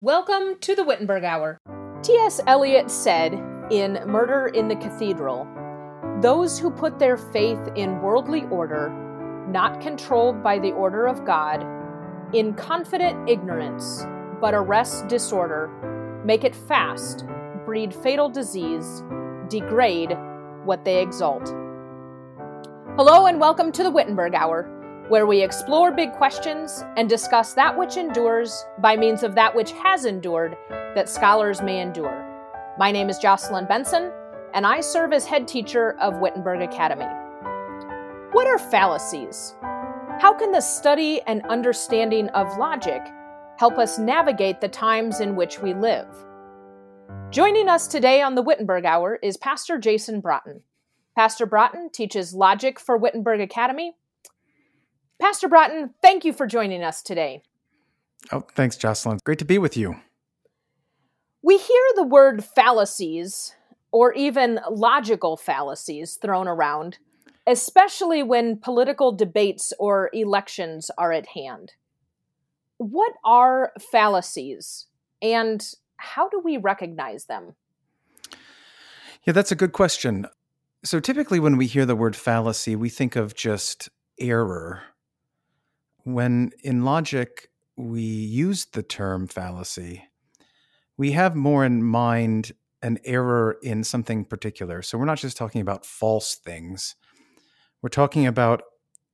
Welcome to the Wittenberg Hour. T.S. Eliot said in Murder in the Cathedral Those who put their faith in worldly order, not controlled by the order of God, in confident ignorance, but arrest disorder, make it fast, breed fatal disease, degrade what they exalt. Hello, and welcome to the Wittenberg Hour where we explore big questions and discuss that which endures by means of that which has endured that scholars may endure. My name is Jocelyn Benson, and I serve as head teacher of Wittenberg Academy. What are fallacies? How can the study and understanding of logic help us navigate the times in which we live? Joining us today on the Wittenberg Hour is Pastor Jason Braaten. Pastor Braaten teaches logic for Wittenberg Academy Pastor Braaten, thank you for joining us today. Oh, thanks, Jocelyn. Great to be with you. We hear the word fallacies or even logical fallacies thrown around, especially when political debates or elections are at hand. What are fallacies and how do we recognize them? Yeah, that's a good question. So typically, when we hear the word fallacy, we think of just error when in logic we use the term fallacy, we have more in mind an error in something particular. So we're not just talking about false things, we're talking about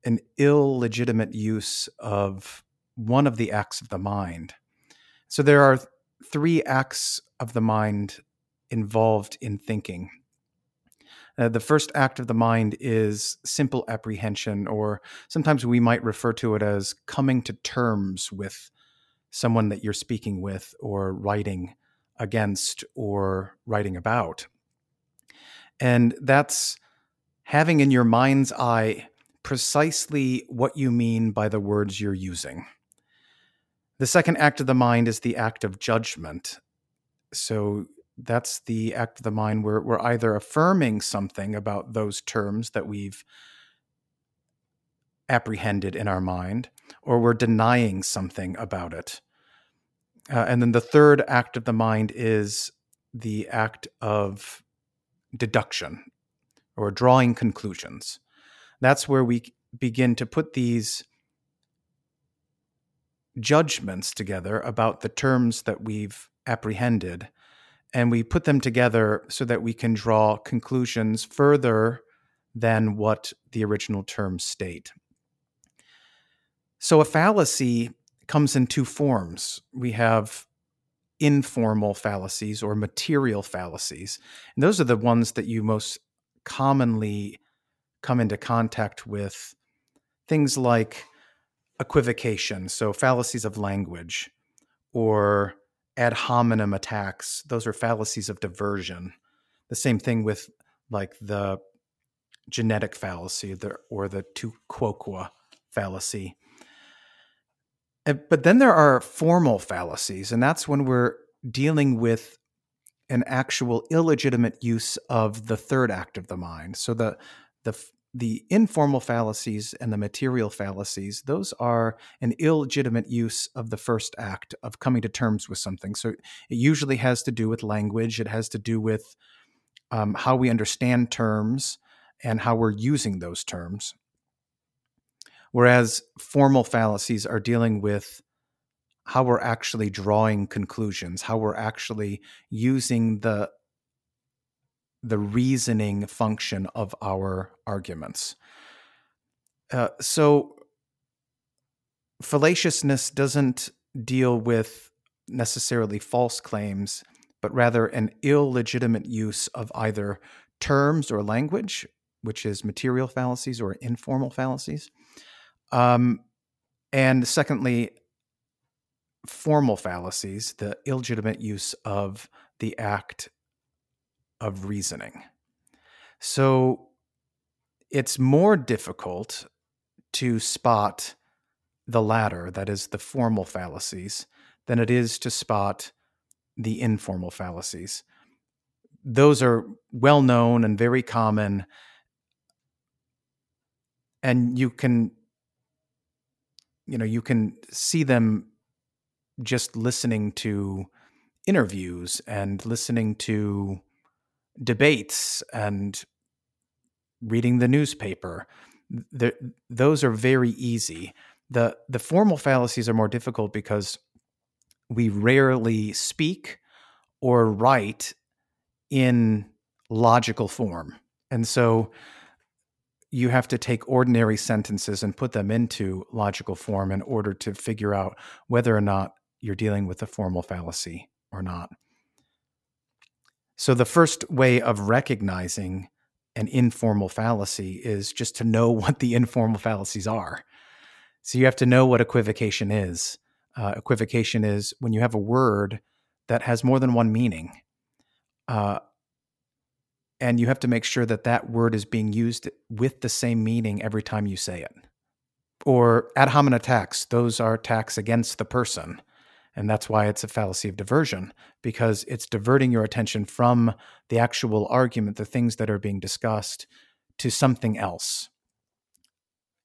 an illegitimate use of one of the acts of the mind. So there are three acts of the mind involved in thinking. Uh, the first act of the mind is simple apprehension, or sometimes we might refer to it as coming to terms with someone that you're speaking with, or writing against, or writing about. And that's having in your mind's eye precisely what you mean by the words you're using. The second act of the mind is the act of judgment. So that's the act of the mind where we're either affirming something about those terms that we've apprehended in our mind or we're denying something about it. Uh, and then the third act of the mind is the act of deduction or drawing conclusions. That's where we begin to put these judgments together about the terms that we've apprehended and we put them together so that we can draw conclusions further than what the original terms state. So a fallacy comes in two forms. We have informal fallacies or material fallacies. And those are the ones that you most commonly come into contact with. Things like equivocation, so fallacies of language, or ad hominem attacks those are fallacies of diversion. The same thing with like the genetic fallacy the, or the tu quoque fallacy eh, but then there are formal fallacies and that's when we're dealing with an actual illegitimate use of the third act of the mind. So the the the informal fallacies and the material fallacies, those are an illegitimate use of the first act of coming to terms with something. So it usually has to do with language, it has to do with um, how we understand terms and how we're using those terms. Whereas formal fallacies are dealing with how we're actually drawing conclusions, how we're actually using the the reasoning function of our arguments. Uh, so, fallaciousness doesn't deal with necessarily false claims, but rather an illegitimate use of either terms or language, which is material fallacies or informal fallacies. Um, and secondly, formal fallacies, the illegitimate use of the act of reasoning. So it's more difficult to spot the latter, that is, the formal fallacies, than it is to spot the informal fallacies. Those are well known and very common. And you can, you know, you can see them just listening to interviews and listening to debates and reading the newspaper. The, those are very easy. The the formal fallacies are more difficult because we rarely speak or write in logical form. And so you have to take ordinary sentences and put them into logical form in order to figure out whether or not you're dealing with a formal fallacy or not. So, the first way of recognizing an informal fallacy is just to know what the informal fallacies are. So, you have to know what equivocation is. Uh, equivocation is when you have a word that has more than one meaning. Uh, and you have to make sure that that word is being used with the same meaning every time you say it. Or ad hominem attacks, those are attacks against the person. And that's why it's a fallacy of diversion, because it's diverting your attention from the actual argument, the things that are being discussed, to something else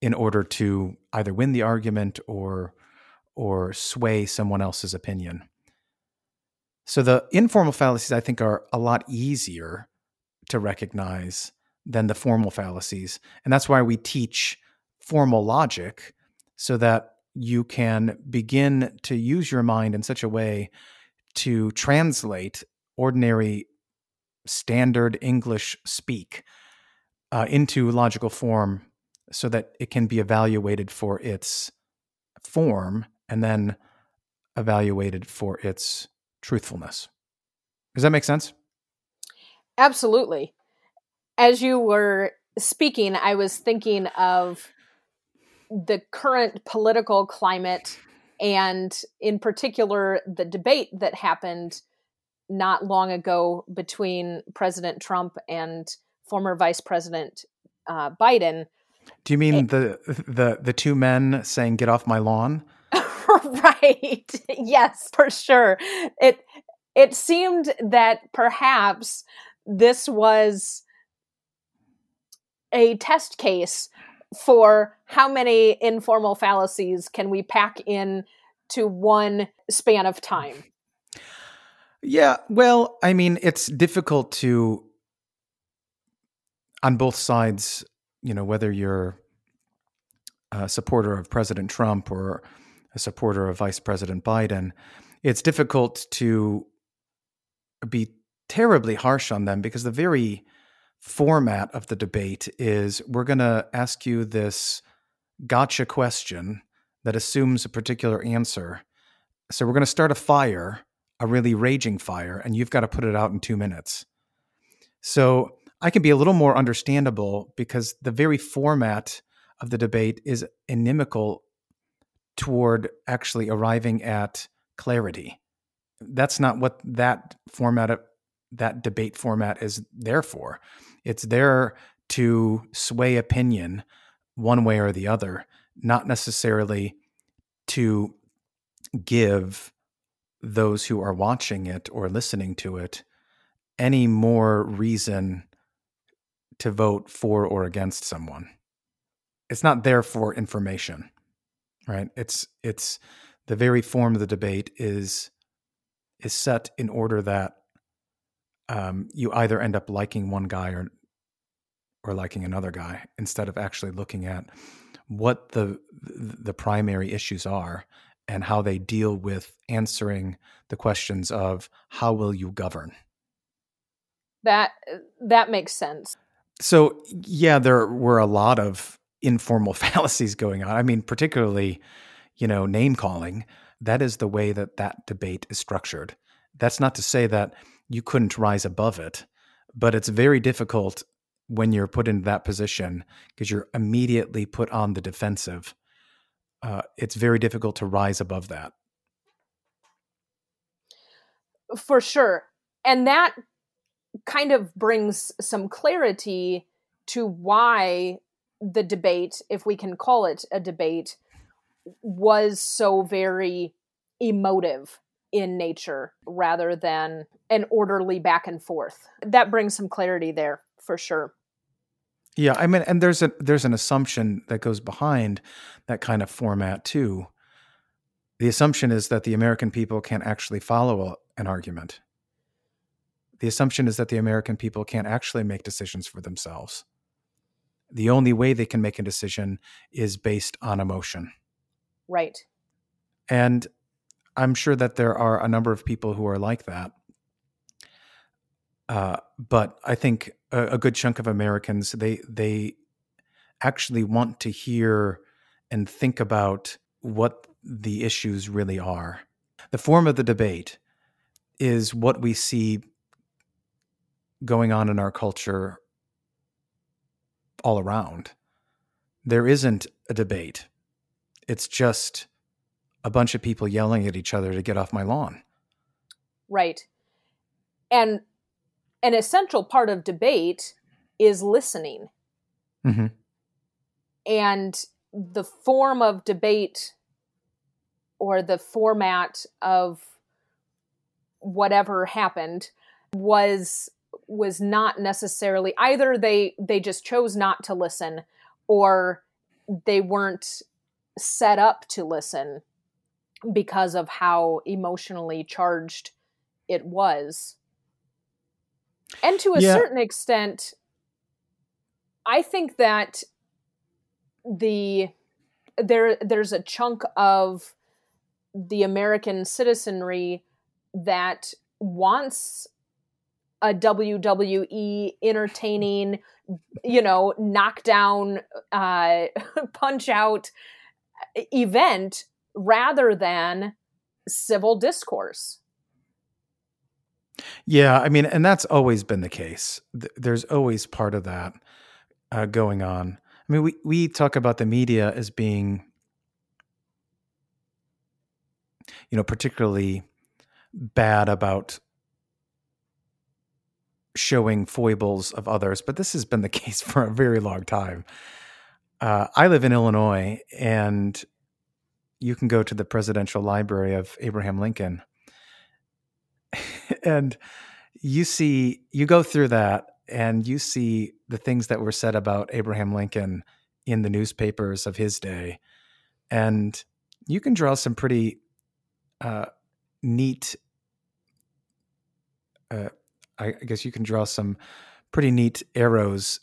in order to either win the argument or or sway someone else's opinion. So the informal fallacies I think are a lot easier to recognize than the formal fallacies. And that's why we teach formal logic so that you can begin to use your mind in such a way to translate ordinary standard English speak uh, into logical form so that it can be evaluated for its form and then evaluated for its truthfulness. Does that make sense? Absolutely. As you were speaking, I was thinking of the current political climate and, in particular, the debate that happened not long ago between President Trump and former Vice President uh, Biden. Do you mean and, the the the two men saying "Get off my lawn"? right. yes, for sure. It it seemed that perhaps this was a test case for how many informal fallacies can we pack in to one span of time. Yeah, well, I mean, it's difficult to on both sides, you know, whether you're a supporter of President Trump or a supporter of Vice President Biden, it's difficult to be terribly harsh on them because the very format of the debate is we're going to ask you this gotcha question that assumes a particular answer. So we're going to start a fire, a really raging fire, and you've got to put it out in two minutes. So I can be a little more understandable because the very format of the debate is inimical toward actually arriving at clarity. That's not what that format of that debate format is there for. It's there to sway opinion one way or the other, not necessarily to give those who are watching it or listening to it any more reason to vote for or against someone. It's not there for information, right? It's it's the very form of the debate is is set in order that um, you either end up liking one guy or or liking another guy instead of actually looking at what the the primary issues are and how they deal with answering the questions of how will you govern? That that makes sense. So yeah there were a lot of informal fallacies going on. I mean particularly you know name calling. That is the way that that debate is structured. That's not to say that you couldn't rise above it. But it's very difficult when you're put into that position because you're immediately put on the defensive. Uh, it's very difficult to rise above that. For sure. And that kind of brings some clarity to why the debate, if we can call it a debate, was so very emotive in nature rather than an orderly back and forth. That brings some clarity there for sure. Yeah, I mean, and there's a there's an assumption that goes behind that kind of format too. the assumption is that the American people can't actually follow a, an argument. The assumption is that the American people can't actually make decisions for themselves. The only way they can make a decision is based on emotion. Right. And I'm sure that there are a number of people who are like that. Uh, but I think a, a good chunk of Americans they they actually want to hear and think about what the issues really are. The form of the debate is what we see going on in our culture all around. There isn't a debate. It's just a bunch of people yelling at each other to get off my lawn. Right. And an essential part of debate is listening. Mm-hmm. And the form of debate or the format of whatever happened was was not necessarily either they they just chose not to listen or they weren't set up to listen because of how emotionally charged it was. And to a yeah. certain extent, I think that the there there's a chunk of the American citizenry that wants a WWE entertaining, you know, knockdown, uh, punch out event rather than civil discourse. Yeah, I mean, and that's always been the case. There's always part of that uh, going on. I mean, we, we talk about the media as being, you know, particularly bad about showing foibles of others, but this has been the case for a very long time. Uh, I live in Illinois, and you can go to the Presidential Library of Abraham Lincoln, and you see, you go through that, and you see the things that were said about Abraham Lincoln in the newspapers of his day, and you can draw some pretty uh, neat uh, I guess you can draw some pretty neat arrows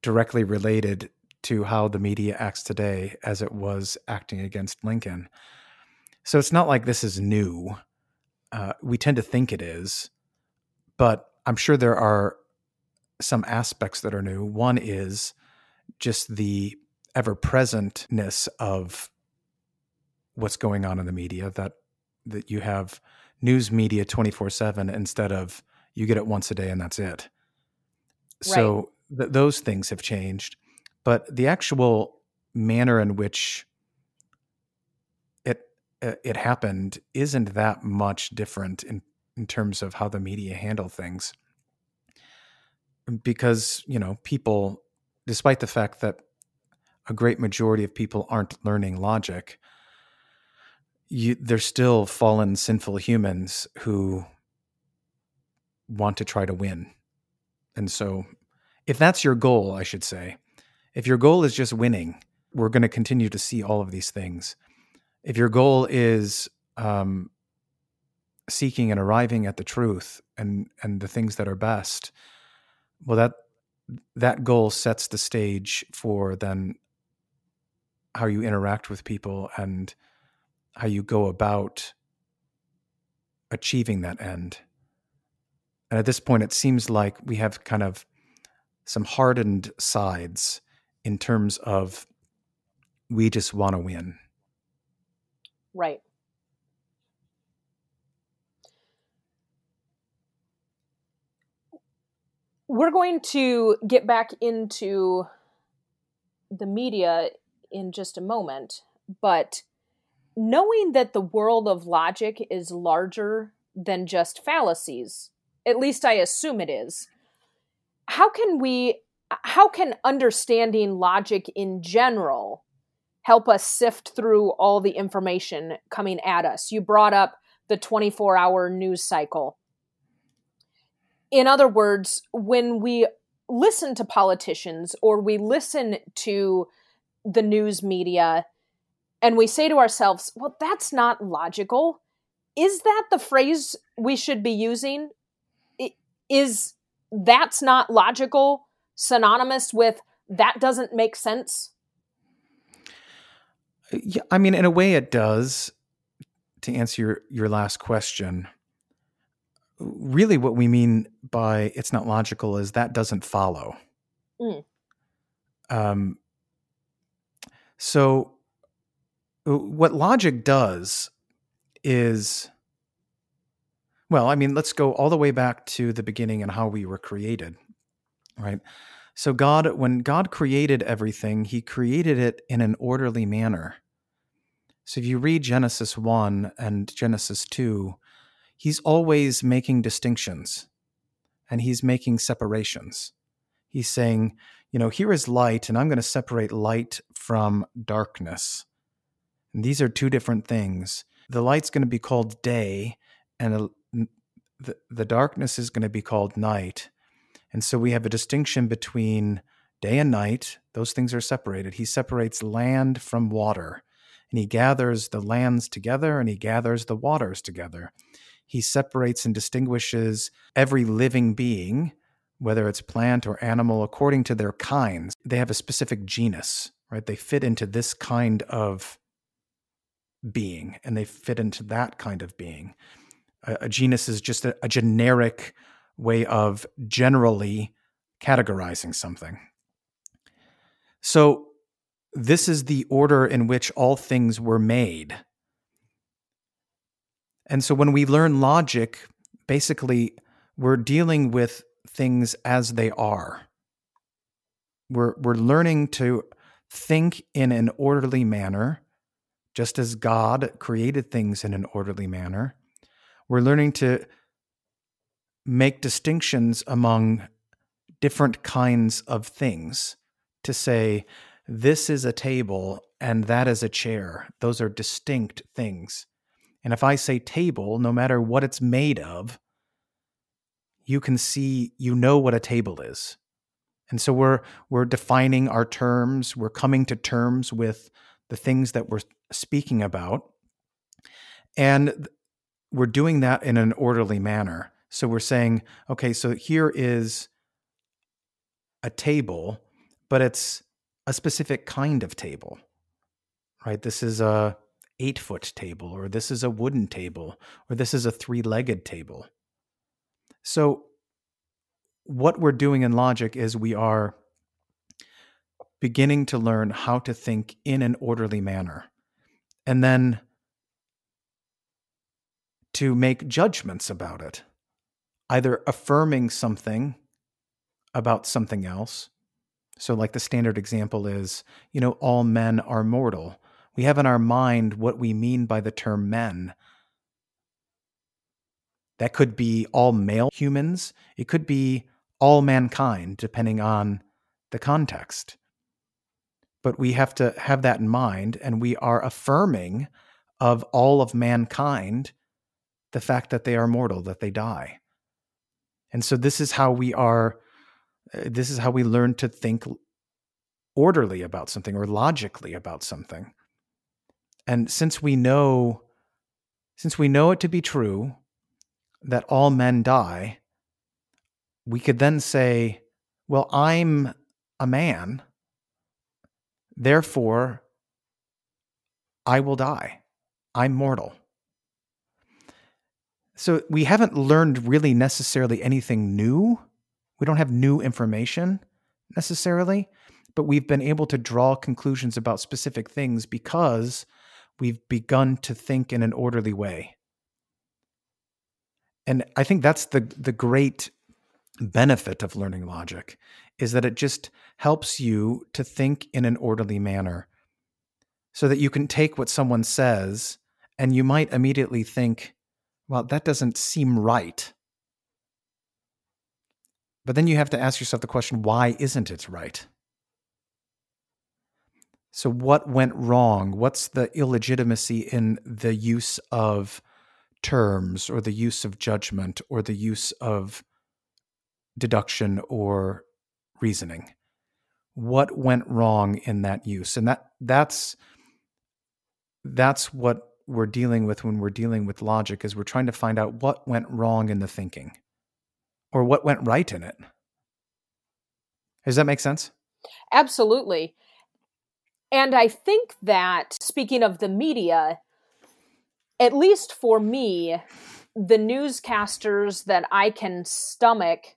directly related to how the media acts today as it was acting against Lincoln. So it's not like this is new. Uh, we tend to think it is, but I'm sure there are some aspects that are new. One is just the ever presentness of what's going on in the media that that you have news media 24/7 instead of you get it once a day and that's it. Right. So th- those things have changed, but the actual manner in which it uh, happened isn't that much different in in terms of how the media handle things. Because, you know, people despite the fact that a great majority of people aren't learning logic, you, they're still fallen sinful humans who want to try to win. And so, if that's your goal, I should say, if your goal is just winning, we're going to continue to see all of these things. If your goal is um, seeking and arriving at the truth and and the things that are best, well, that that goal sets the stage for then how you interact with people and how you go about achieving that end. And at this point, it seems like we have kind of some hardened sides in terms of we just want to win. Right. We're going to get back into the media in just a moment, but knowing that the world of logic is larger than just fallacies at least I assume it is. How can we how can understanding logic in general help us sift through all the information coming at us? You brought up the 24-hour news cycle. In other words, when we listen to politicians or we listen to the news media, and we say to ourselves, well, that's not logical. Is that the phrase we should be using? Is that's not logical synonymous with that doesn't make sense? Yeah, I mean, in a way, it does. To answer your, your last question, really what we mean by it's not logical is that doesn't follow. Mm. Um, so, uh, what logic does is, well, I mean, let's go all the way back to the beginning and how we were created, right? So, God, when God created everything, He created it in an orderly manner. So, if you read Genesis 1 and Genesis 2, He's always making distinctions and He's making separations. He's saying, you know, here is light, and I'm going to separate light from darkness. And these are two different things. The light's going to be called day, and the, the darkness is going to be called night. And so we have a distinction between day and night. Those things are separated. He separates land from water, and he gathers the lands together and he gathers the waters together. He separates and distinguishes every living being whether it's plant or animal, according to their kinds. They have a specific genus, right? They fit into this kind of being and they fit into that kind of being. A, a genus is just a, a generic way of generally categorizing something. So, this is the order in which all things were made. And so, when we learn logic, basically, we're dealing with things as they are. We're, we're learning to think in an orderly manner, just as God created things in an orderly manner. We're learning to make distinctions among different kinds of things, to say, this is a table and that is a chair. Those are distinct things. And if I say table, no matter what it's made of, you can see you know what a table is and so we're we're defining our terms we're coming to terms with the things that we're speaking about and we're doing that in an orderly manner so we're saying okay so here is a table but it's a specific kind of table right? This is a eight foot table or this is a wooden table or this is a three legged table. So, what we're doing in logic is we are beginning to learn how to think in an orderly manner and then to make judgments about it, either affirming something about something else. So, like the standard example is, you know, all men are mortal. We have in our mind what we mean by the term men, that could be all male humans, it could be all mankind, depending on the context. But we have to have that in mind, and we are affirming of all of mankind the fact that they are mortal, that they die. And so this is how we are, uh, this is how we learn to think orderly about something or logically about something. And since we know, since we know it to be true, that all men die, we could then say, well, I'm a man, therefore I will die. I'm mortal. So we haven't learned really necessarily anything new. We don't have new information necessarily, but we've been able to draw conclusions about specific things because we've begun to think in an orderly way and I think that's the the great benefit of learning logic is that it just helps you to think in an orderly manner so that you can take what someone says and you might immediately think well that doesn't seem right. But then you have to ask yourself the question why isn't it right? So what went wrong? What's the illegitimacy in the use of terms or the use of judgment or the use of deduction or reasoning? What went wrong in that use? And that that's that's what we're dealing with when we're dealing with logic is we're trying to find out what went wrong in the thinking or what went right in it. Does that make sense? Absolutely. And I think that, speaking of the media, at least for me, the newscasters that I can stomach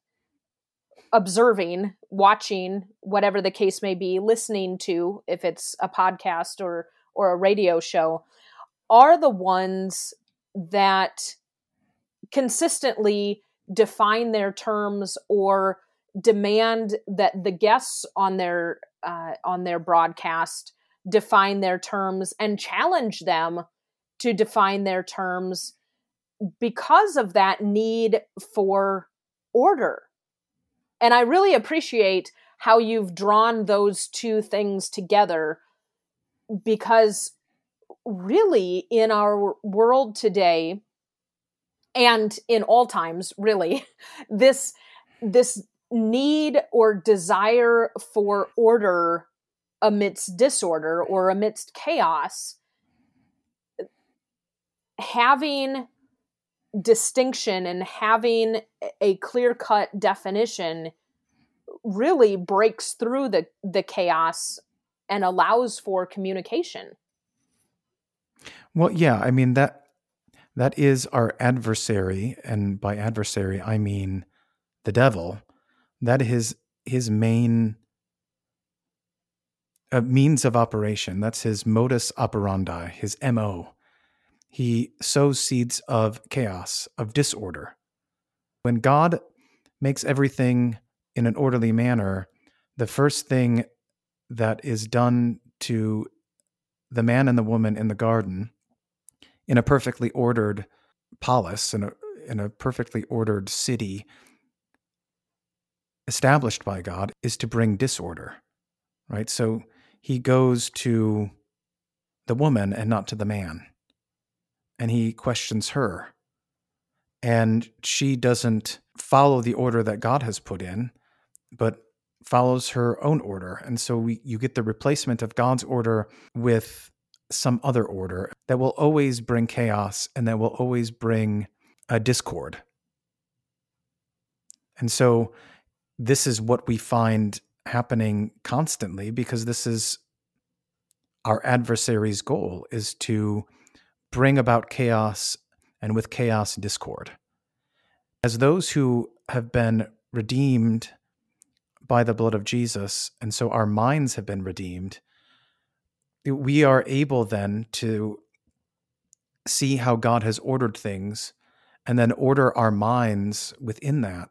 observing, watching, whatever the case may be, listening to, if it's a podcast or or a radio show, are the ones that consistently define their terms or demand that the guests on their uh, on their broadcast define their terms and challenge them to define their terms because of that need for order. And I really appreciate how you've drawn those two things together because really in our world today and in all times really this this need or desire for order amidst disorder or amidst chaos having distinction and having a clear cut definition really breaks through the the chaos and allows for communication well yeah i mean that that is our adversary and by adversary i mean the devil. That is his main uh, means of operation. That's his modus operandi his mo he sows seeds of chaos, of disorder. When God makes everything in an orderly manner, the first thing that is done to the man and the woman in the garden in a perfectly ordered polis, in a, in a perfectly ordered city established by God, is to bring disorder, right? So he goes to the woman and not to the man and he questions her. And she doesn't follow the order that God has put in, but follows her own order. And so we, you get the replacement of God's order with some other order that will always bring chaos and that will always bring a discord. And so this is what we find happening constantly because this is our adversary's goal is to bring about chaos and with chaos, discord. As those who have been redeemed by the blood of Jesus, and so our minds have been redeemed, we are able then to see how God has ordered things and then order our minds within that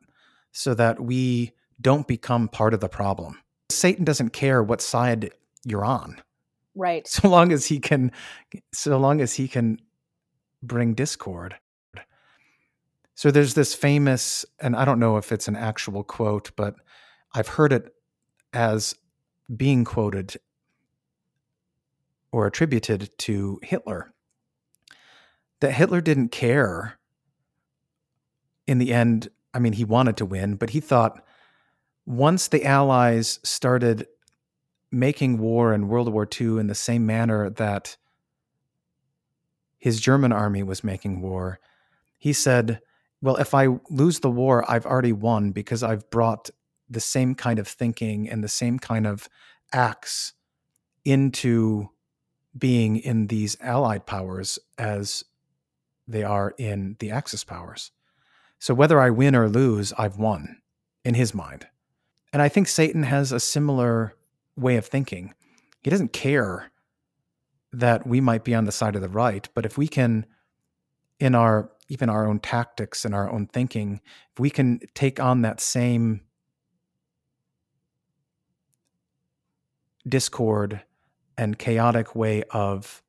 so that we don't become part of the problem. Satan doesn't care what side you're on. Right. So long as he can so long as he can bring discord. So there's this famous and I don't know if it's an actual quote, but I've heard it as being quoted or attributed to Hitler. That Hitler didn't care in the end. I mean, he wanted to win, but he thought once the Allies started making war in World War II in the same manner that his German army was making war, he said, Well, if I lose the war, I've already won because I've brought the same kind of thinking and the same kind of acts into being in these allied powers as they are in the Axis powers. So whether I win or lose, I've won in his mind. And I think Satan has a similar way of thinking. He doesn't care that we might be on the side of the right, but if we can, in our even our own tactics and our own thinking, if we can take on that same discord and chaotic way of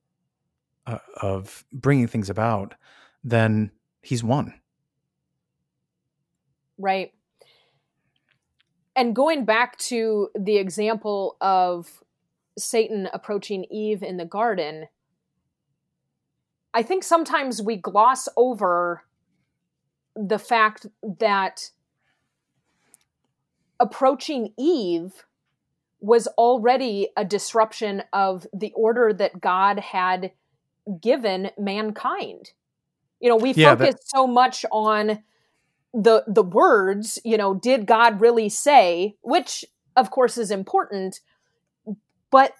uh, of bringing things about, then he's won. Right and going back to the example of Satan approaching Eve in the garden, I think sometimes we gloss over the fact that approaching Eve was already a disruption of the order that God had given mankind. You know, we Yeah, focus so much on the the words, you know, did God really say, which of course is important, but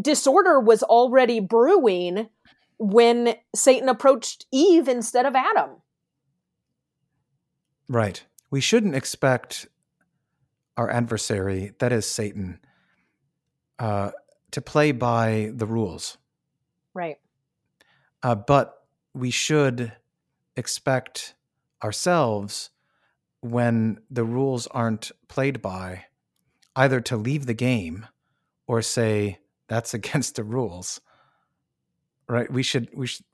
disorder was already brewing when Satan approached Eve instead of Adam. Right. We shouldn't expect our adversary, that is Satan, uh, to play by the rules. Right. Uh, but we should expect ourselves when the rules aren't played by either to leave the game or say that's against the rules right we should we should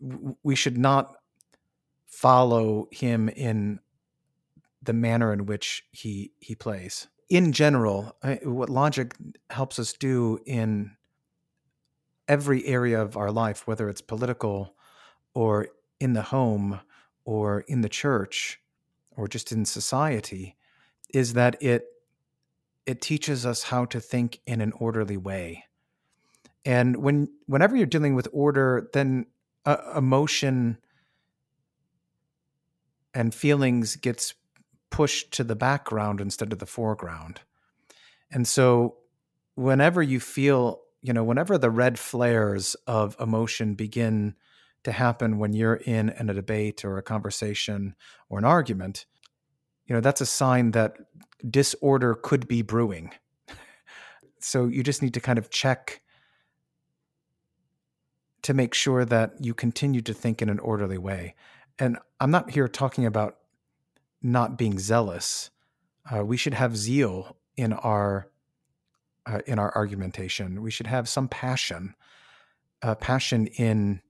we should not follow him in the manner in which he he plays in general I- what logic helps us do in every area of our life whether it's political or in the home or in the church or just in society is that it it teaches us how to think in an orderly way. And when whenever you're dealing with order then uh, emotion and feelings gets pushed to the background instead of the foreground. And so whenever you feel you know whenever the red flares of emotion begin to happen when you're in, a debate or a conversation or an argument you know that's a sign that disorder could be brewing. So you just need to kind of check to make sure that you continue to think in an orderly way. And i'm not here talking about not being zealous uh, we should have zeal in our uh, in our argumentation. We should have some passion uh, passion in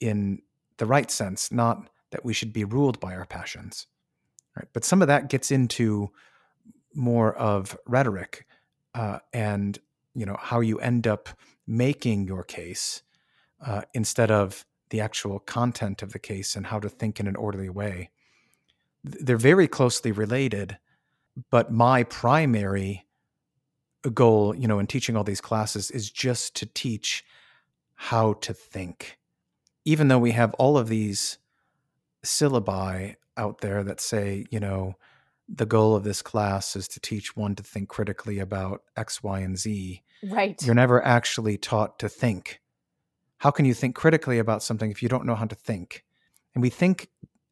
in- the right sense not that we should be ruled by our passions right? But some of that gets into more of rhetoric uh, and you know how you end up making your case uh, instead of the actual content of the case and how to think in an orderly way they're very closely related but my primary goal you know in teaching all these classes is just to teach how to think. Even though we have all of these syllabi out there that say you know the goal of this class is to teach one to think critically about x y and z Right. you're never actually taught to think. How can you think critically about something if you don't know how to think? And we think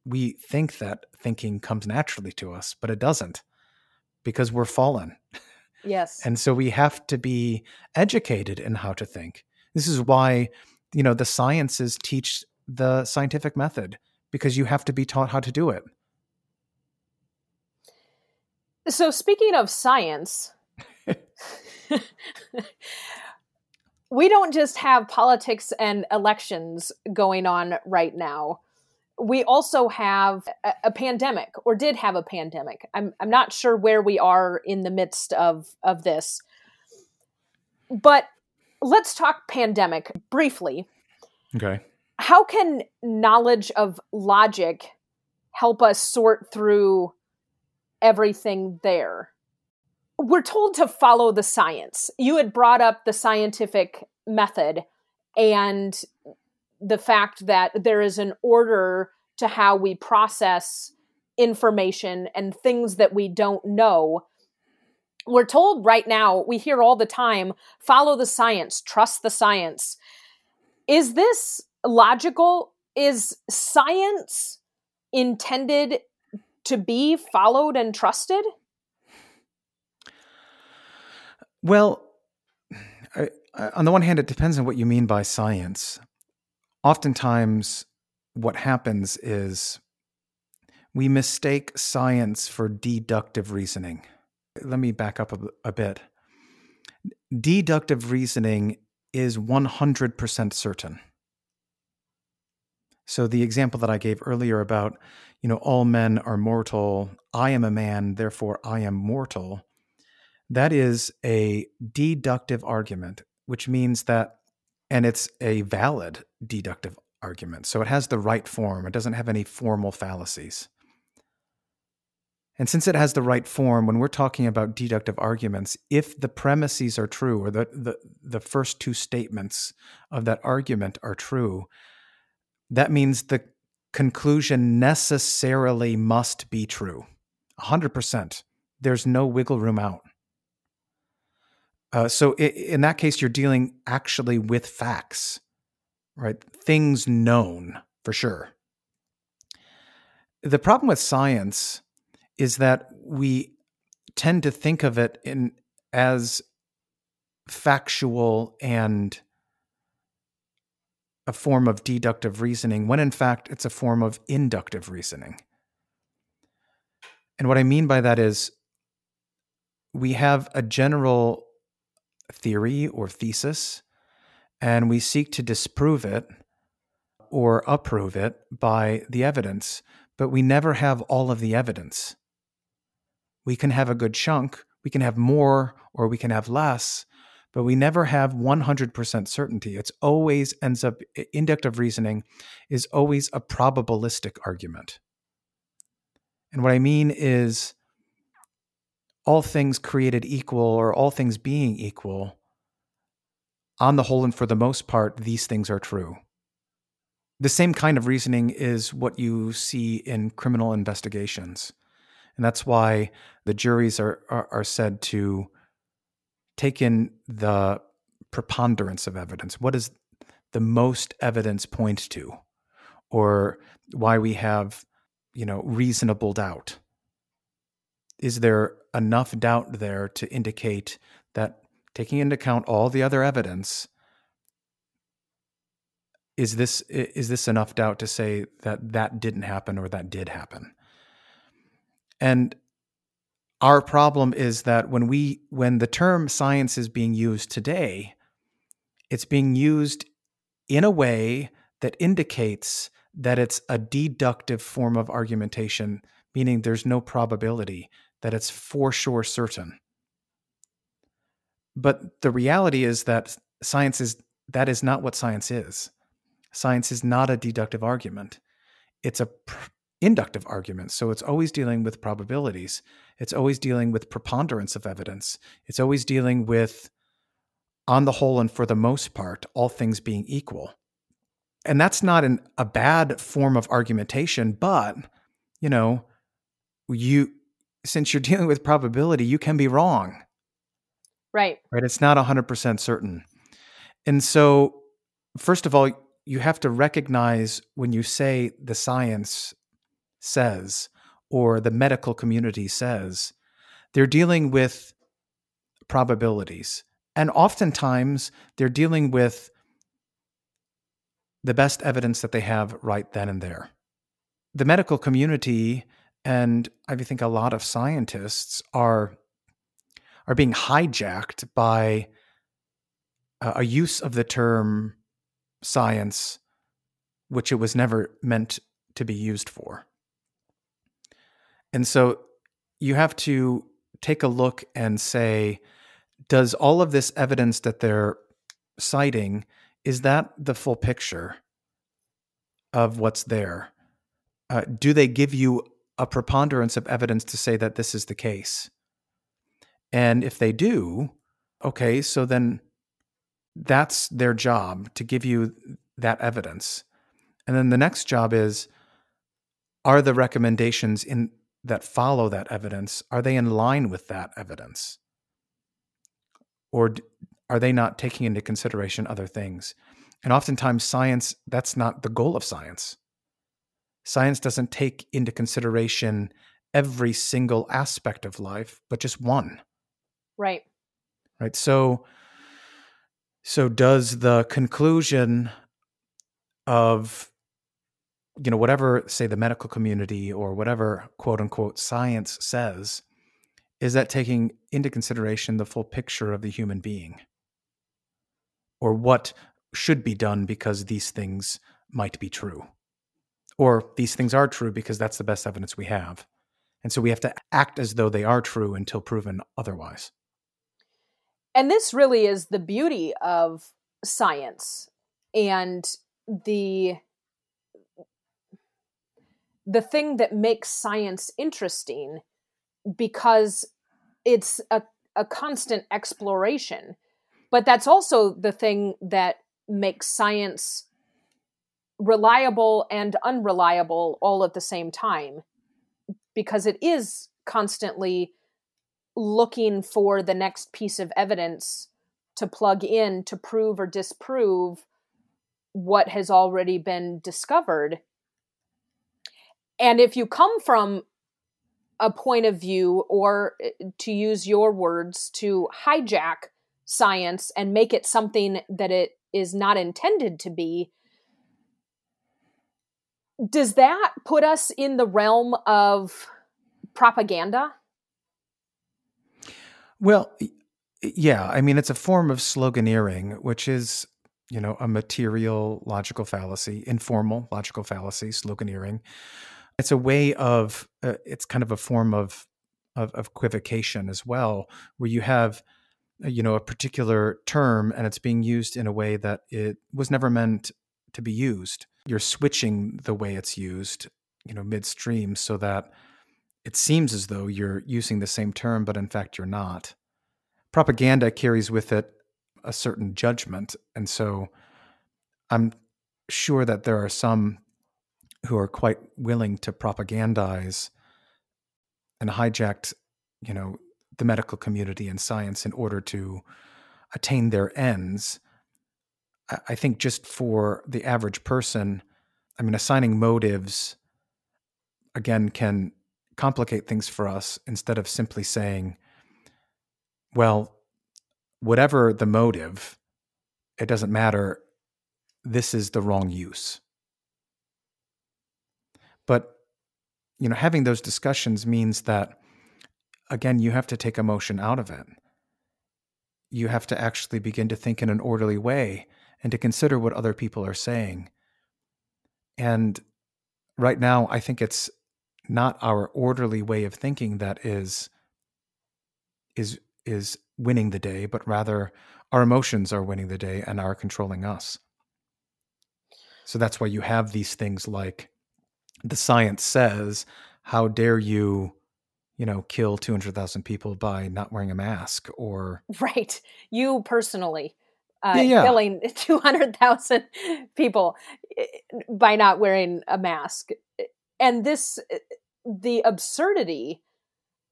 we think that thinking comes naturally to us but it doesn't because we're fallen yes. and so we have to be educated in how to think this is why you know the sciences teach the scientific method because you have to be taught how to do it So, speaking of science, we don't just have politics and elections going on right now. We also have a, a pandemic, or did have a pandemic. I'm, I'm not sure where we are in the midst of, of this. But let's talk pandemic briefly. okay How can knowledge of logic help us sort through everything there? We're told to follow the science. You had brought up the scientific method and the fact that there is an order to how we process information and things that we don't know. We're told right now, we hear all the time follow the science, trust the science. Is this logical? Is science intended to be followed and trusted? Well, I, I- on the one hand, it depends on what you mean by science. Oftentimes, what happens is we mistake science for deductive reasoning. Let me back up a, a bit. Deductive reasoning is 100% certain. So, the example that I gave earlier about, you know, all men are mortal, I am a man, therefore I am mortal that is a deductive argument, which means that, and it's a valid deductive argument. So it has the right form, it doesn't have any formal fallacies. And since it has the right form, when we're talking about deductive arguments, if the premises are true or the, the, the first two statements of that argument are true, that means the conclusion necessarily must be true. 100%. There's no wiggle room out. Uh, so in that case, you're dealing actually with facts, right? Things known for sure. The problem with science is that we tend to think of it in as factual and a form of deductive reasoning when in fact it's a form of inductive reasoning. And what I mean by that is we have a general theory or thesis and we seek to disprove it or approve it by the evidence, but we never have all of the evidence we can have a good chunk, we can have more or we can have less, but we never have 100% certainty. It's always ends up, inductive reasoning is always a probabilistic argument. And what I mean is, all things created equal or all things being equal, on the whole and for the most part, these things are true. The same kind of reasoning is what you see in criminal investigations. And that's why the juries are, are, are said to take in the preponderance of evidence. What does the most evidence point to? Or why we have, you know, reasonable doubt. Is there enough doubt there to indicate that taking into account all the other evidence, is this is this enough doubt to say that that didn't happen or that did happen? And our problem is that when we when the term science is being used today, it's being used in a way that indicates that it's a deductive form of argumentation, meaning there's no probability that it's for sure certain. But the reality is that science is that is not what science is. Science is not a deductive argument. It's a pr- inductive argument. So it's always dealing with probabilities. It's always dealing with preponderance of evidence. It's always dealing with, on the whole and for the most part, all things being equal. And that's not an, a bad form of argumentation, but, you know, you, since you're dealing with probability, you can be wrong. Right. Right. It's not 100% certain. And so, first of all, you have to recognize when you say the science says or the medical community says, they're dealing with probabilities. And oftentimes they're dealing with the best evidence that they have right then and there. The medical community and I think a lot of scientists are are being hijacked by a use of the term science which it was never meant to be used for. And so you have to take a look and say, does all of this evidence that they're citing, is that the full picture of what's there? Uh, do they give you a preponderance of evidence to say that this is the case? And if they do, okay, so then that's their job to give you that evidence. And then the next job is are the recommendations in that follow that evidence are they in line with that evidence or are they not taking into consideration other things and oftentimes science that's not the goal of science science doesn't take into consideration every single aspect of life but just one. Right. Right? So so does the conclusion of you know, whatever, say, the medical community or whatever quote unquote science says, is that taking into consideration the full picture of the human being? Or what should be done because these things might be true or these things are true because that's the best evidence we have. And so we have to act as though they are true until proven otherwise. And this really is the beauty of science and the the thing that makes science interesting because it's a, a constant exploration. But that's also the thing that makes science reliable and unreliable all at the same time because it is constantly looking for the next piece of evidence to plug in to prove or disprove what has already been discovered. And if you come from a point of view, or eh, to use your words, to hijack science and make it something that it is not intended to be, does that put us in the realm of propaganda? Well, yeah. I mean, it's a form of sloganeering, which is, you know, a material logical fallacy, informal logical fallacy, sloganeering. It's a way of, uh, it's kind of a form of, of, of equivocation as well, where you have, uh, you know, a particular term and it's being used in a way that it was never meant to be used. You're switching the way it's used, you know, midstream so that it seems as though you're using the same term, but in fact you're not. Propaganda carries with it a certain judgment. And so I'm sure that there are some who are quite willing to propagandize and hijack, you know, the medical community and science in order to attain their ends. I think just for the average person, I mean, assigning motives again can complicate things for us instead of simply saying, well, whatever the motive, it doesn't matter. This is the wrong use. But, you know, having those discussions means that, again, you have to take emotion out of it. You have to actually begin to think in an orderly way and to consider what other people are saying. And right now, I think it's not our orderly way of thinking that is is is winning the day, but rather our emotions are winning the day and are controlling us. So that's why you have these things like the science says, how dare you, you know, kill 200,000 people by not wearing a mask or Right. You personally uh, yeah, yeah. killing 200,000 people eh, by not wearing a mask. And this eh, the absurdity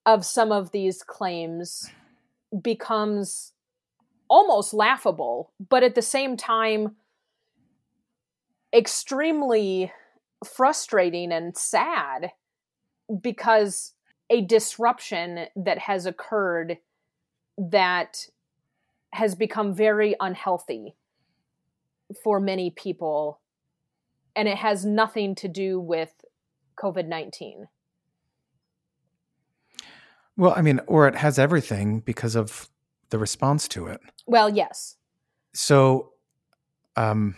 of some of these claims becomes almost laughable, but at the same time, extremely frustrating and sad because a disruption that has occurred that has become very unhealthy for many people and it has nothing to do with COVID 19. Well, I mean, or it has everything because of the response to it. Well, yes. So, um,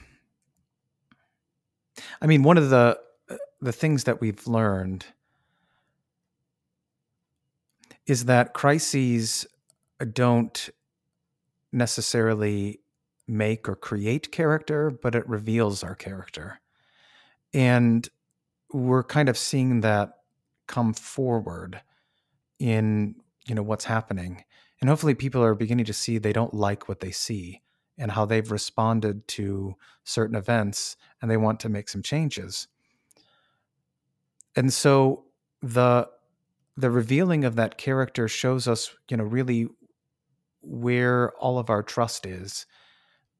I mean, one of the the things that we've learned is that crises don't necessarily make or create character, but it reveals our character. And we're kind of seeing that come forward in you know what's happening and hopefully people are beginning to see they don't like what they see and how they've responded to certain events and they want to make some changes and so the the revealing of that character shows us you know really where all of our trust is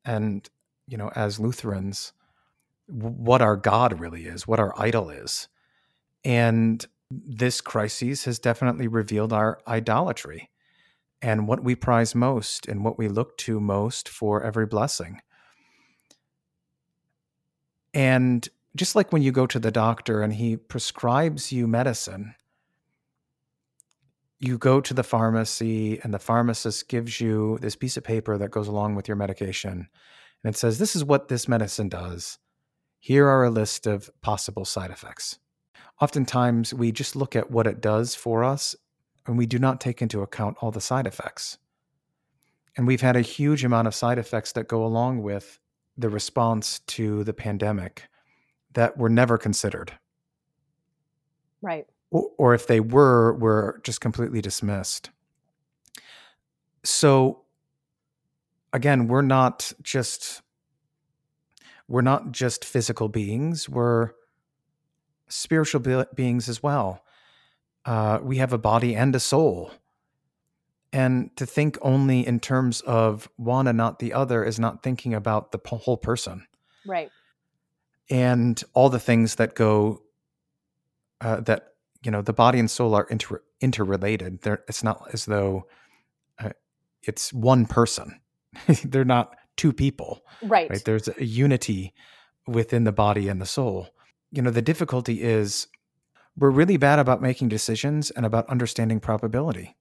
and you know as lutherans what our god really is what our idol is and this crisis has definitely revealed our idolatry and what we prize most and what we look to most for every blessing. And just like when you go to the doctor and he prescribes you medicine, you go to the pharmacy and the pharmacist gives you this piece of paper that goes along with your medication. And it says, This is what this medicine does. Here are a list of possible side effects oftentimes we just look at what it does for us and we do not take into account all the side effects. And we've had a huge amount of side effects that go along with the response to the pandemic that were never considered. Right. Or, or if they were, were just completely dismissed. So again, we're not just we're not just physical beings, we're spiritual be- beings as well. Uh, we have a body and a soul. And to think only in terms of one and not the other is not thinking about the whole person. Right. And all the things that go, uh, that, you know, the body and soul are inter- interrelated. They're, it's not as though uh, it's one person, they're not two people. Right. Right. There's a unity within the body and the soul. You know, the difficulty is we're really bad about making decisions and about understanding probability.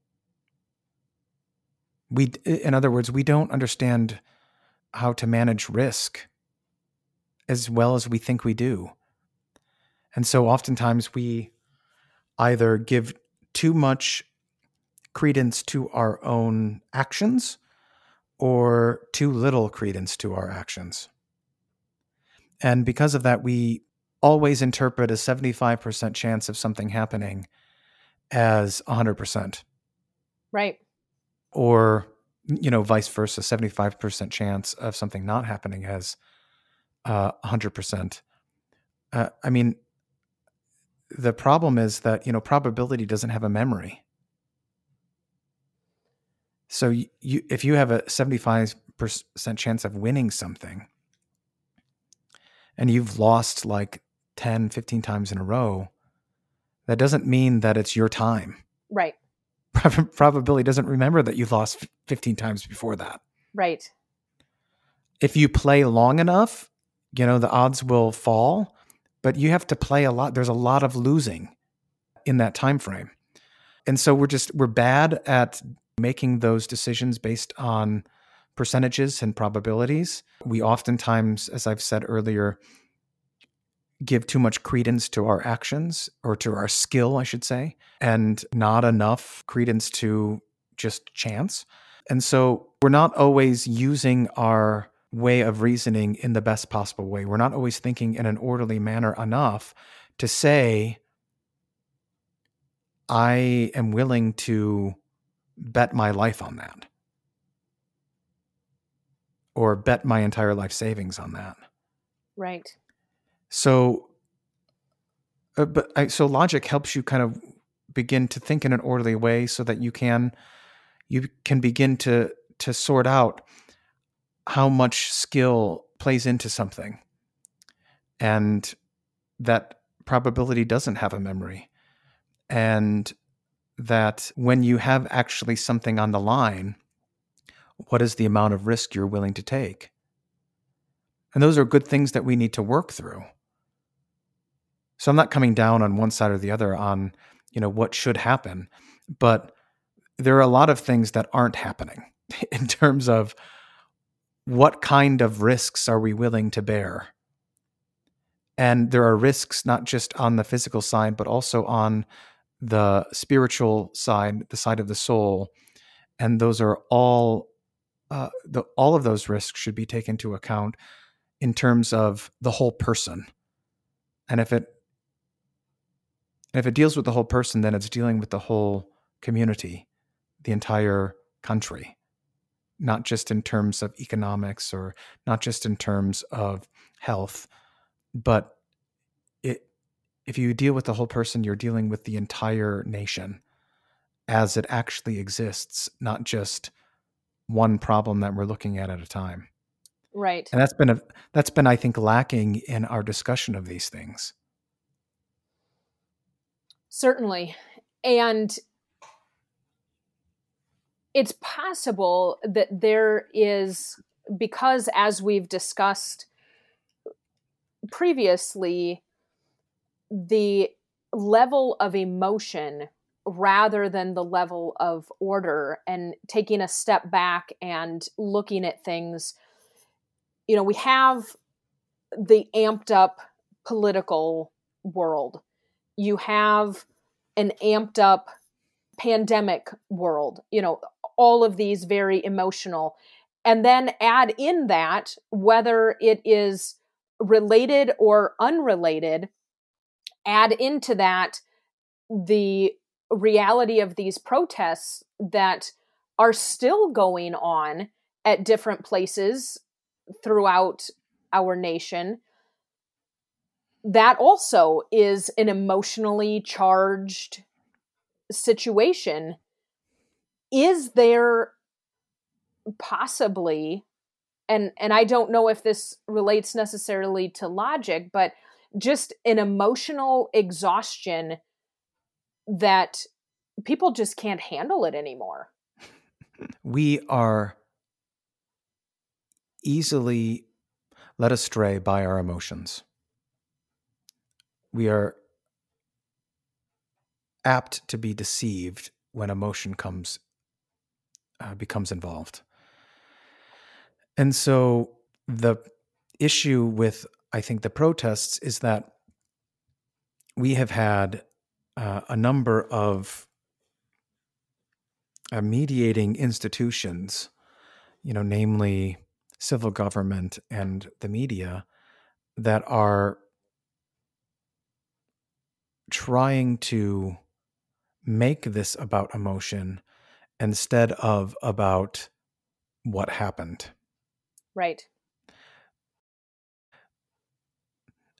We, in other words, we don't understand how to manage risk as well as we think we do. And so oftentimes we either give too much credence to our own actions or too little credence to our actions. And because of that, we always interpret a 75% chance of something happening as 100%. Right. Or, you know, vice versa, 75% chance of something not happening as uh, 100%. Uh, I mean, the problem is that, you know, probability doesn't have a memory. So you, you if you have a 75% chance of winning something and you've lost like 10, 15 times in a row, that doesn't mean that it's your time. Right. Probability doesn't remember that you lost 15 times before that. Right. If you play long enough, you know, the odds will fall, but you have to play a lot. There's a lot of losing in that time frame. And so we're just we're bad at making those decisions based on percentages and probabilities. We oftentimes, as I've said earlier, give too much credence to our actions or to our skill, I should say, and not enough credence to just chance. And so we're not always using our way of reasoning in the best possible way. We're not always thinking in an orderly manner enough to say, I am willing to bet my life on that or bet my entire life savings on that. Right. So, uh, but I, so logic helps you kind of begin to think in an orderly way so that you can you can begin to to sort out how much skill plays into something and that probability doesn't have a memory and that when you have actually something on the line, what is the amount of risk you're willing to take? And those are good things that we need to work through. So I'm not coming down on one side or the other on, you know, what should happen, but there are a lot of things that aren't happening in terms of what kind of risks are we willing to bear? And there are risks not just on the physical side, but also on the spiritual side, the side of the soul, and those are all uh, the all of those risks should be taken into account in terms of the whole person. And if it if it deals with the whole person, then it's dealing with the whole community, the entire country, not just in terms of economics or not just in terms of health, but it, if you deal with the whole person, you're dealing with the entire nation as it actually exists, not just one problem that we're looking at at a time. Right. And that's been a that's been I think lacking in our discussion of these things. Certainly. And it's possible that there is because as we've discussed previously the level of emotion rather than the level of order and taking a step back and looking at things you know we have the amped up political world. You have an amped up pandemic world. You know all of these very emotional and then add in that whether it is related or unrelated add into that the reality of these protests that are still going on at different places throughout our nation. That also is an emotionally charged situation is there possibly and and I don't know if this relates necessarily to logic but just an emotional exhaustion that people just can't handle it anymore we are easily led astray by our emotions. We are apt to be deceived when emotion comes uh, becomes involved. And so the issue with I think the protests is that we have had uh, a number of uh, mediating institutions, you know, namely civil government and the media, that are trying to make this about emotion instead of about what happened. Right.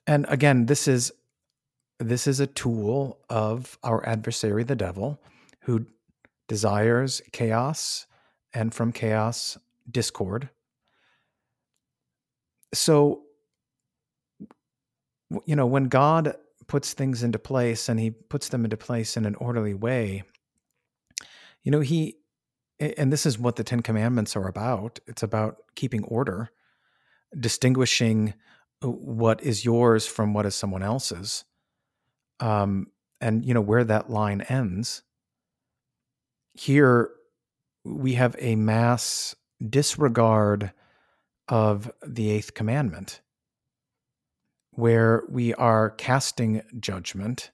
And again, this is this is a tool of our adversary the devil who desires chaos and from chaos discord so you know when god puts things into place and he puts them into place in an orderly way you know he and this is what the 10 commandments are about it's about keeping order distinguishing uh, what is yours from what is someone else's um and you know where that line ends. Here we have a mass disregard of the eighth commandment, where we are casting judgment,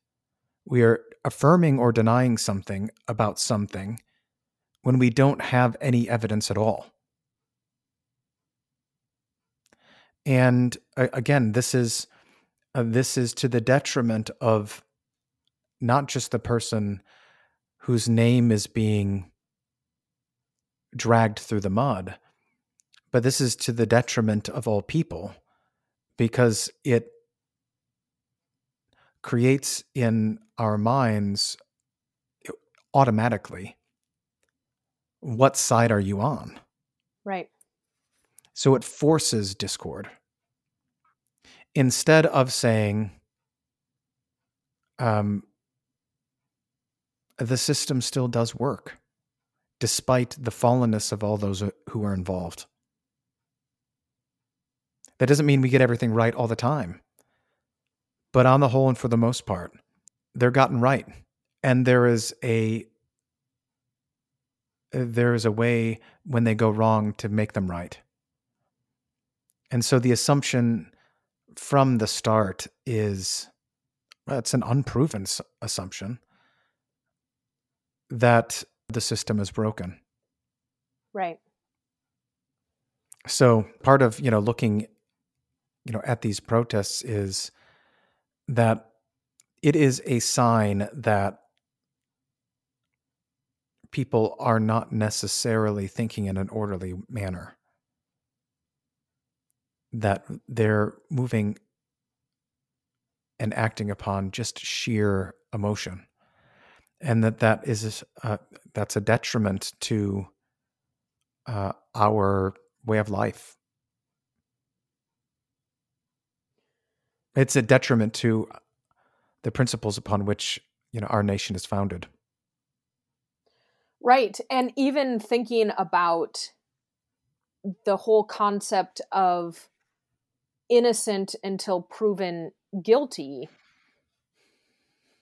we are affirming or denying something about something when we don't have any evidence at all. And again, this is uh, this is to the detriment of not just the person whose name is being dragged through the mud, but this is to the detriment of all people because it creates in our minds automatically what side are you on? Right. So it forces discord. Instead of saying, um, the system still does work despite the fallenness of all those who are involved. That doesn't mean we get everything right all the time. But on the whole and for the most part, they're gotten right. And there is a there is a way when they go wrong to make them right. And so the assumption from the start is well, it's an unproven assumption that the system is broken. Right. So part of, you know, looking you know at these protests is that it is a sign that people are not necessarily thinking in an orderly manner. That they're moving and acting upon just sheer emotion. And that that is uh, that's a detriment to uh, our way of life It's a detriment to the principles upon which you know our nation is founded. Right, and even thinking about the whole concept of innocent until proven guilty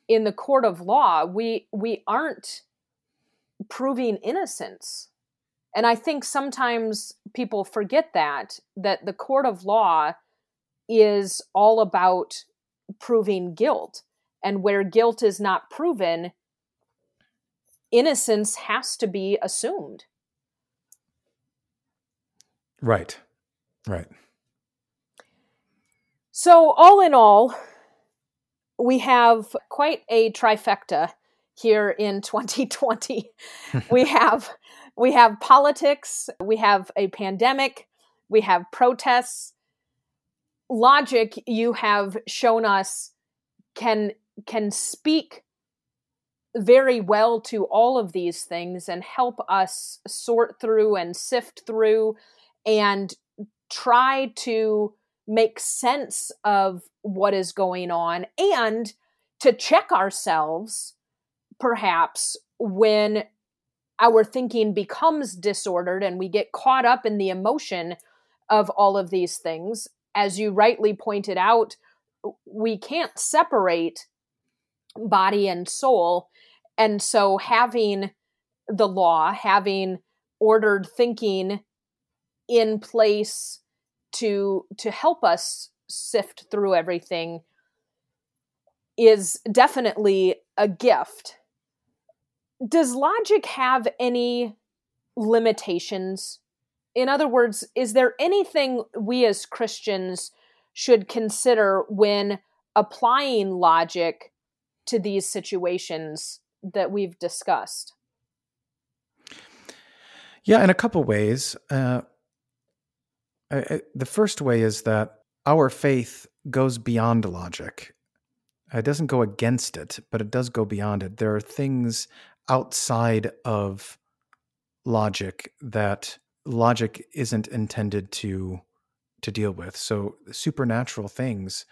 in the court of law we we aren't proving innocence and i think sometimes people forget that that the court of law is all about proving guilt. And where guilt is not proven, innocence has to be assumed. Right. Right. So, all in all, we have quite a trifecta here in 2020. we have we have politics, we have a pandemic, we have protests. Logic you have shown us can can speak very well to all of these things and help us sort through and sift through and try to make sense of what is going on and to check ourselves perhaps when our thinking becomes disordered and we get caught up in the emotion of all of these things as you rightly pointed out we can't separate body and soul. And so having the law having ordered thinking in place to to help us sift through everything is definitely a gift. Does logic have any limitations in other words is there anything we as christians should consider when applying logic to these situations that we've discussed? Yeah, in a couple ways. Uh, I, the first way is that our faith goes beyond logic. It doesn't go against it, but it does go beyond it. There are things outside of logic that logic isn't intended to to deal with. So supernatural things,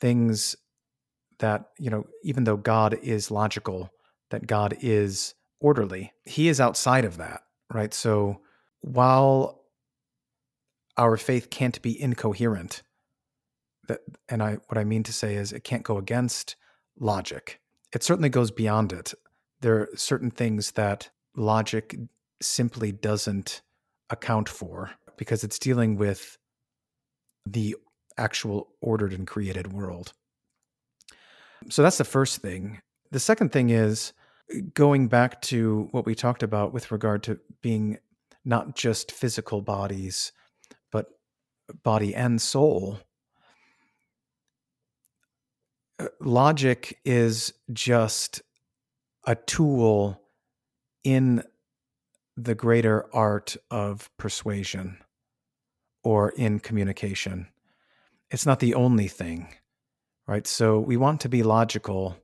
things that, you know, even though God is logical, that God is orderly, he is outside of that, right? So while our faith can't be incoherent, that and I what I mean to say is it can't go against logic. It certainly goes beyond it. There are certain things that logic simply doesn't account for because it's dealing with the actual ordered and created world. So that's the first thing. The second thing is going back to what we talked about with regard to being not just physical bodies, but body and soul. Uh, logic is just a tool in the greater art of persuasion or in communication. It's not the only thing, right? So we want to be logical,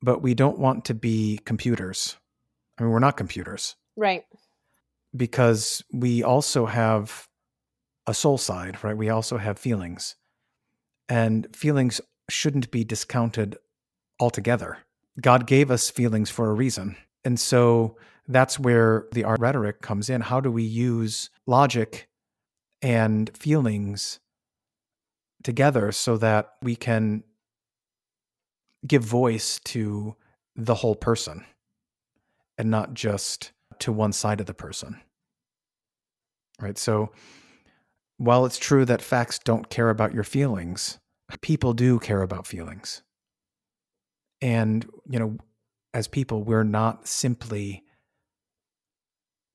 but we don't want to be computers. I mean, we're not computers. Right. Because we also have a soul side, right? We also have feelings. And feelings shouldn't be discounted altogether. God gave us feelings for a reason. And so that's where the art rhetoric comes in. How do we use logic and feelings together so that we can give voice to the whole person and not just to one side of the person. Right? So while it's true that facts don't care about your feelings, people do care about feelings. And, you know, as people, we're not simply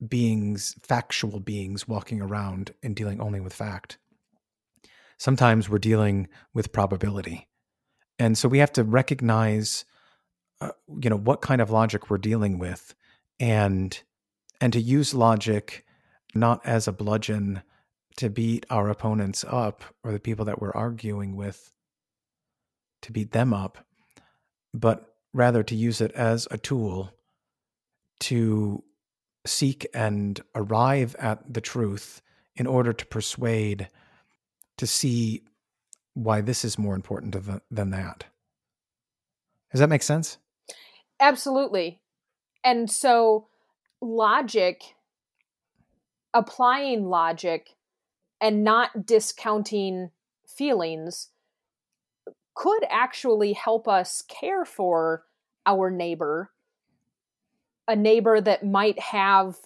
beings, factual beings walking around and dealing only with fact. Sometimes we're dealing with probability. And so we have to recognize uh, you know what kind of logic we're dealing with and and to use logic not as a bludgeon to beat our opponents up or the people that we're arguing with to beat them up but rather to use it as a tool to seek and arrive at the truth in order to persuade to see why this is more important than that. Does that make sense? Absolutely. And so, logic, applying logic and not discounting feelings could actually help us care for our neighbor a neighbor that might have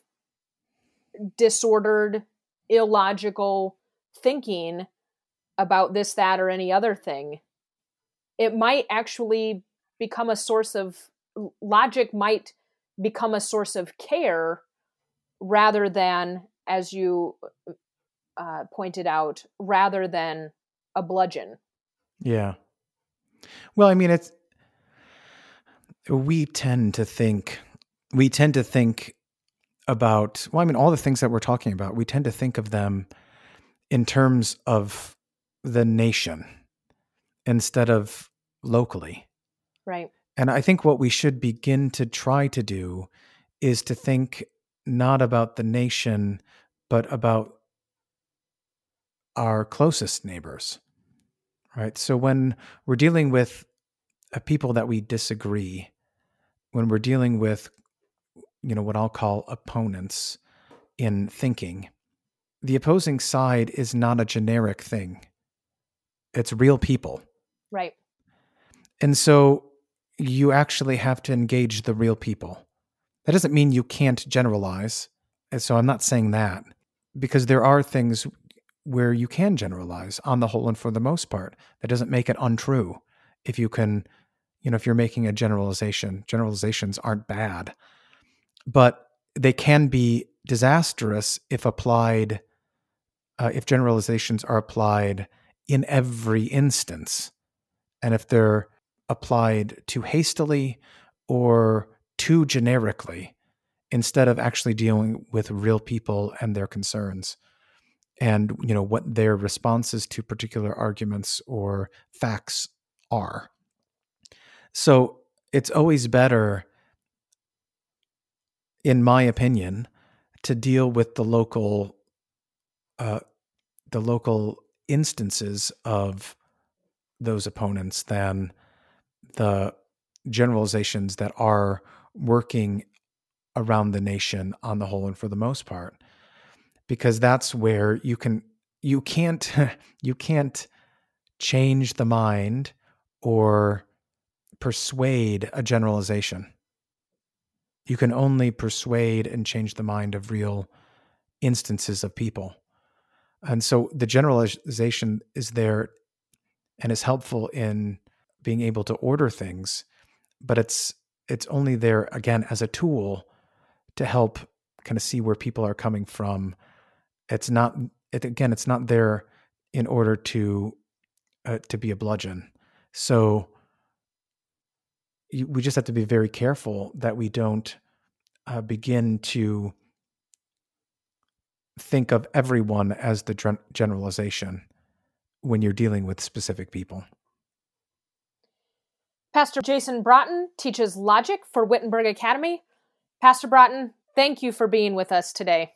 disordered, illogical thinking about this, that, or any other thing, it might actually become a source of logic, might become a source of care rather than, as you uh, pointed out, rather than a bludgeon. Yeah. Well, I mean, it's we tend to think we tend to think about well, I mean, all the things that we're talking about, we tend to think of them in terms of the nation instead of locally. Right. And I think what we should begin to try to do is to think not about the nation, but about our closest neighbors. Right. So when we're dealing with people that we disagree, when we're dealing with, you know, what I'll call opponents in thinking, the opposing side is not a generic thing, it's real people. Right. And so you actually have to engage the real people. That doesn't mean you can't generalize. And so I'm not saying that because there are things where you can generalize on the whole and for the most part. That doesn't make it untrue. If you can, you know, if you're making a generalization, generalizations aren't bad, but they can be disastrous if applied, uh, if generalizations are applied in every instance. And if they're applied too hastily or too generically instead of actually dealing with real people and their concerns and you know what their responses to particular arguments or facts are so it's always better in my opinion to deal with the local uh, the local instances of those opponents than the generalizations that are working around the nation on the whole and for the most part. Because that's where you can you can't you can't change the mind or persuade a generalization you can only persuade and change the mind of real instances of people and so the generalization is there and is helpful in being able to order things, but it's it's only there again as a tool to help kind of see where people are coming from. It's not it, again, it's not there in order to uh, to be a bludgeon. So we just have to be very careful that we don't uh, begin to think of everyone as the generalization when you're dealing with specific people. Pastor Jason Braaten teaches logic for Wittenberg Academy. Pastor Braaten, thank you for being with us today.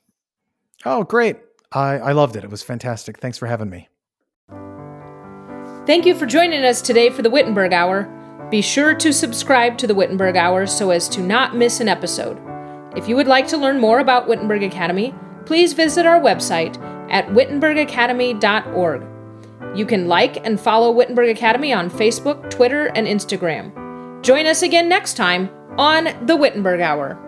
Oh, great. I, I loved it. It was fantastic. Thanks for having me. Thank you for joining us today for the Wittenberg Hour. Be sure to subscribe to the Wittenberg Hour so as to not miss an episode. If you would like to learn more about Wittenberg Academy, please visit our website at wittenbergacademy.org. You can like and follow Wittenberg Academy on Facebook, Twitter, and Instagram. Join us again next time on the Wittenberg Hour.